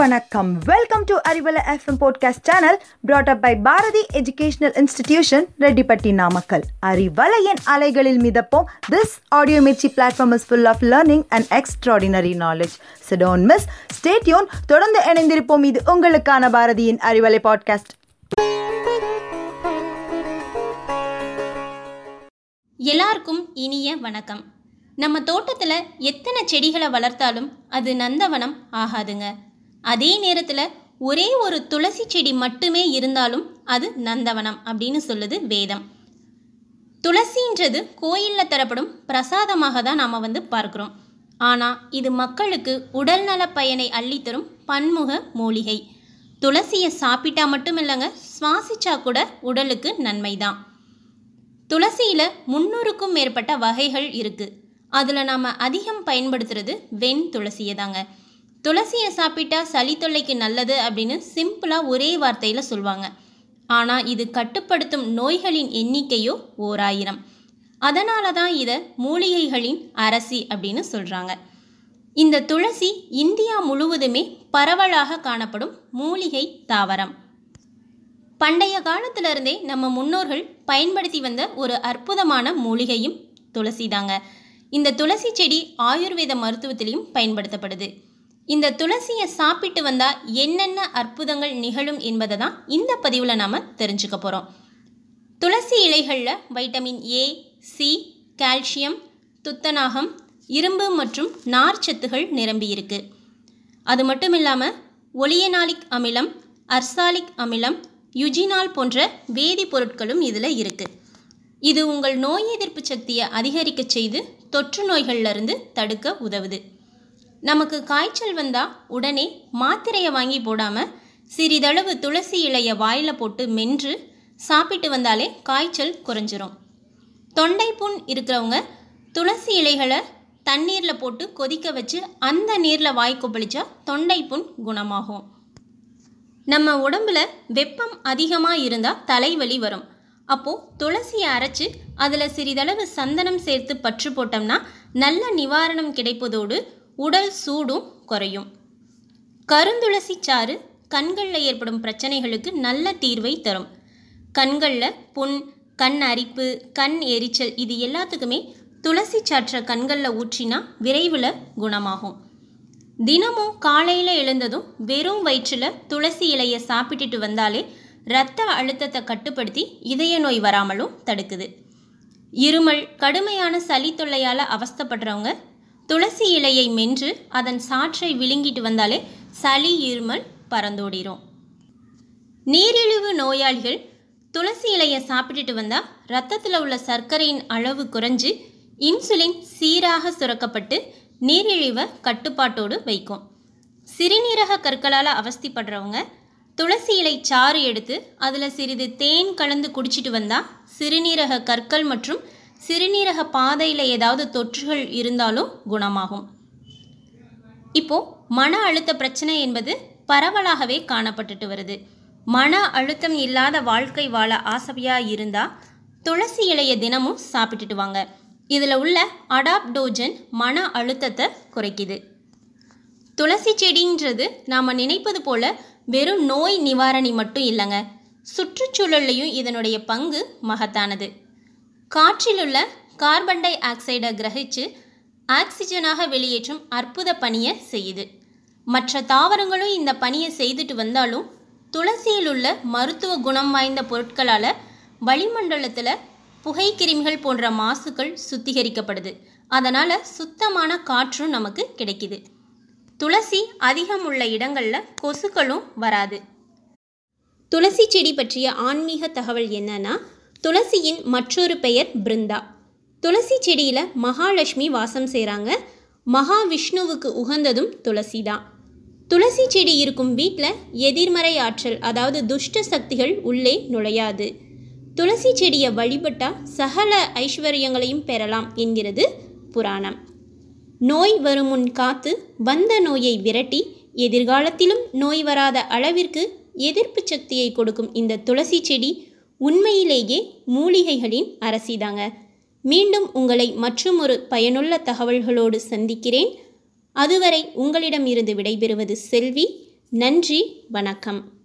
வணக்கம். Welcome to Arivalai FM podcast channel brought up by Bharathi educational institution Rettipatti Namakkal அறிவலையின் அலைகளில் மிதப்போம். This audio Mirchi platform is full of learning and extraordinary knowledge so don't miss stay tuned தொடர்ந்து இணைந்திருப்போம். இது உங்களுக்கான பாரதியின் Arivalai podcast எல்லாருக்கும் இனிய வணக்கம். நம்ம தோட்டத்தில் எத்தனை செடிகளை வளர்த்தாலும் அது நந்தவனம் ஆகாதுங்க. அதே நேரத்தில் ஒரே ஒரு துளசி செடி மட்டுமே இருந்தாலும் அது நந்தவனம் அப்படின்னு சொல்லுது வேதம். துளசின்றது கோயிலில் தரப்படும் பிரசாதமாக தான் நாம் வந்து பார்க்குறோம். ஆனால் இது மக்களுக்கு உடல்நல பயனை அள்ளித்தரும் பன்முக மூலிகை. துளசியை சாப்பிட்டா மட்டும் இல்லைங்க சுவாசிச்சா கூட உடலுக்கு நன்மை தான் துளசியில் முன்னூறுக்கும் மேற்பட்ட வகைகள் இருக்குது அதில் நாம் அதிகம் பயன்படுத்துறது வெண் துளசியை தாங்க துளசியை சாப்பிட்டா சளி தொல்லைக்கு நல்லது அப்படின்னு சிம்பிளாக ஒரே வார்த்தையில் சொல்லுவாங்க ஆனால் இது கட்டுப்படுத்தும் நோய்களின் எண்ணிக்கையோ ஓர் ஆயிரம் அதனால தான் இதை மூலிகைகளின் அரசி அப்படின்னு சொல்கிறாங்க இந்த துளசி இந்தியா முழுவதுமே பரவலாக காணப்படும் மூலிகை தாவரம். பண்டைய காலத்திலிருந்தே நம்ம முன்னோர்கள் பயன்படுத்தி வந்த ஒரு அற்புதமான மூலிகையும் துளசி தாங்க இந்த துளசி செடி ஆயுர்வேத மருத்துவத்திலையும் பயன்படுத்தப்படுது. இந்த துளசியை சாப்பிட்டு வந்தால் என்னென்ன அற்புதங்கள் நிகழும் என்பதை தான் இந்த பதிவில் நாம் தெரிஞ்சுக்க போகிறோம் துளசி இலைகளில் வைட்டமின் ஏ சி கால்சியம் துத்தநாகம் இரும்பு மற்றும் நார்ச்சத்துகள் நிரம்பியிருக்கு அது மட்டும் இல்லாமல் ஒலியனாலிக் அமிலம் அர்சாலிக் அமிலம் யுஜினால் போன்ற வேதிப்பொருட்களும் இதில் இருக்குது இது உங்கள் நோய் எதிர்ப்பு சக்தியை அதிகரிக்க செய்து தொற்று நோய்களிலிருந்து தடுக்க உதவுது. நமக்கு காய்ச்சல் வந்தால் உடனே மாத்திரையை வாங்கி போடாமல் சிறிதளவு துளசி இலையை வாயில் போட்டு மென்று சாப்பிட்டு வந்தாலே காய்ச்சல் குறைஞ்சிரும். தொண்டை புண் இருக்கிறவங்க துளசி இலைகளை தண்ணீரில் போட்டு கொதிக்க வச்சு அந்த நீரில் வாய் கொப்பளிச்சா தொண்டை புண் குணமாகும். நம்ம உடம்புல வெப்பம் அதிகமாக இருந்தால் தலைவலி வரும். அப்போது துளசியை அரைச்சி அதில் சிறிதளவு சந்தனம் சேர்த்து பற்று போட்டோம்னா நல்ல நிவாரணம் கிடைப்பதோடு உடல் சூடும் குறையும். கருந்துளசி சாறு கண்களில் ஏற்படும் பிரச்சனைகளுக்கு நல்ல தீர்வை தரும். கண்களில் புண் கண் அரிப்பு கண் எரிச்சல் இது எல்லாத்துக்குமே துளசி சாற்றை கண்களில் ஊற்றினா விரைவில் குணமாகும். தினமும் காலையில் எழுந்ததும் வெறும் வயிற்றில் துளசி இலையை சாப்பிட்டுட்டு வந்தாலே இரத்த அழுத்தத்தை கட்டுப்படுத்தி இதய நோய் வராமலும் தடுக்குது. இருமல் கடுமையான சளி தொல்லையால் அவஸ்தப்படுறவங்க துளசி இலையை மென்று அதன் சாற்றை விழுங்கிட்டு வந்தாலே சளி இருமல் பறந்தோடிரும். நீரிழிவு நோயாளிகள் துளசி இலையை சாப்பிட்டுட்டு வந்தால் ரத்தத்தில் உள்ள சர்க்கரையின் அளவு குறைஞ்சு இன்சுலின் சீராக சுரக்கப்பட்டு நீரிழிவை கட்டுப்பாட்டோடு வைக்கும். சிறுநீரக கற்களால் அவஸ்திப்படுறவங்க துளசி இலை சாறு எடுத்து அதில் சிறிது தேன் கலந்து குடிச்சிட்டு வந்தால் சிறுநீரக கற்கள் மற்றும் சிறுநீரக பாதையில் ஏதாவது தொற்றுகள் இருந்தாலும் குணமாகும். இப்போது மன அழுத்த பிரச்சனை என்பது பரவலாகவே காணப்பட்டுட்டு வருது. மன அழுத்தம் இல்லாத வாழ்க்கை வாழ ஆசையாக இருந்தால் துளசி இலையை தினமும் சாப்பிட்டுட்டு வாங்க. இதில் உள்ள அடாப்டோஜன் மன அழுத்தத்தை குறைக்குது. துளசி செடின்றது நாம் நினைப்பது போல வெறும் நோய் நிவாரணி மட்டும் இல்லைங்க. சுற்றுச்சூழல்லையும் இதனுடைய பங்கு மகத்தானது. காற்றிலுள்ள கார்பன் டை ஆக்சைடை கிரகிச்சு ஆக்சிஜனாக வெளியேற்றும் அற்புத பணியை செய்யுது. மற்ற தாவரங்களும் இந்த பணியை செய்துட்டு வந்தாலும் துளசியில் உள்ள மருத்துவ குணம் வாய்ந்த பொருட்களால் வளிமண்டலத்தில் புகைக்கிருமிகள் போன்ற மாசுக்கள் சுத்திகரிக்கப்படுது. அதனால் சுத்தமான காற்றும் நமக்கு கிடைக்குது. துளசி அதிகம் உள்ள இடங்களில் கொசுக்களும் வராது. துளசி செடி பற்றிய ஆன்மீக தகவல் என்னன்னா துளசியின் மற்றொரு பெயர் பிருந்தா. துளசி செடியில் மகாலட்சுமி வாசம் செய்கிறாங்க மகாவிஷ்ணுவுக்கு உகந்ததும் துளசி தான் துளசி செடி இருக்கும் வீட்டில் எதிர்மறை ஆற்றல் அதாவது துஷ்ட சக்திகள் உள்ளே நுழையாது. துளசி செடியை வழிபட்டால் சகல ஐஸ்வர்யங்களையும் பெறலாம் என்கிறது புராணம். நோய் வரும் முன் காத்து வந்த நோயை விரட்டி எதிர்காலத்திலும் நோய் வராத அளவிற்கு எதிர்ப்பு சக்தியை கொடுக்கும் இந்த துளசி செடி உண்மையிலேயே மூலிகைகளின் அரசிதாங்க. மீண்டும் உங்களை மற்றுமொரு பயனுள்ள தகவல்களோடு சந்திக்கிறேன். அதுவரை உங்களிடம் இருந்து விடைபெறுவது செல்வி. நன்றி வணக்கம்.